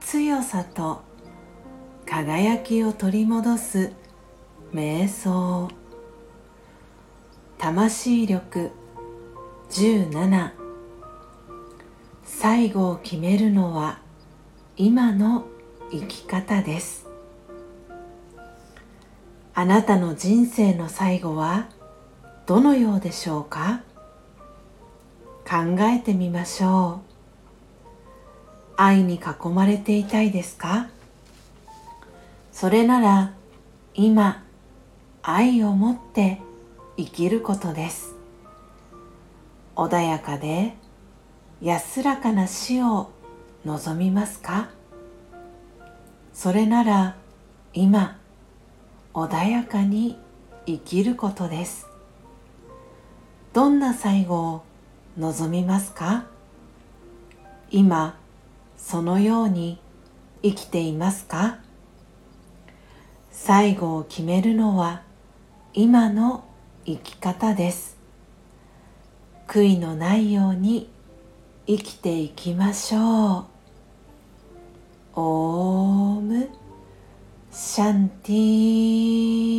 強さと輝きを取り戻す瞑想。魂力17最後を決めるのは今の生き方です。あなたの人生の最後はどのようでしょうか？考えてみましょう。愛に囲まれていたいですか？それなら今愛を持って生きることです。穏やかで安らかな死を望みますか？それなら今穏やかに生きることです。どんな最後を望みますか？今そのように生きていますか？最後を決めるのは今の生き方です。悔いのないように生きていきましょう。オームシャンティー。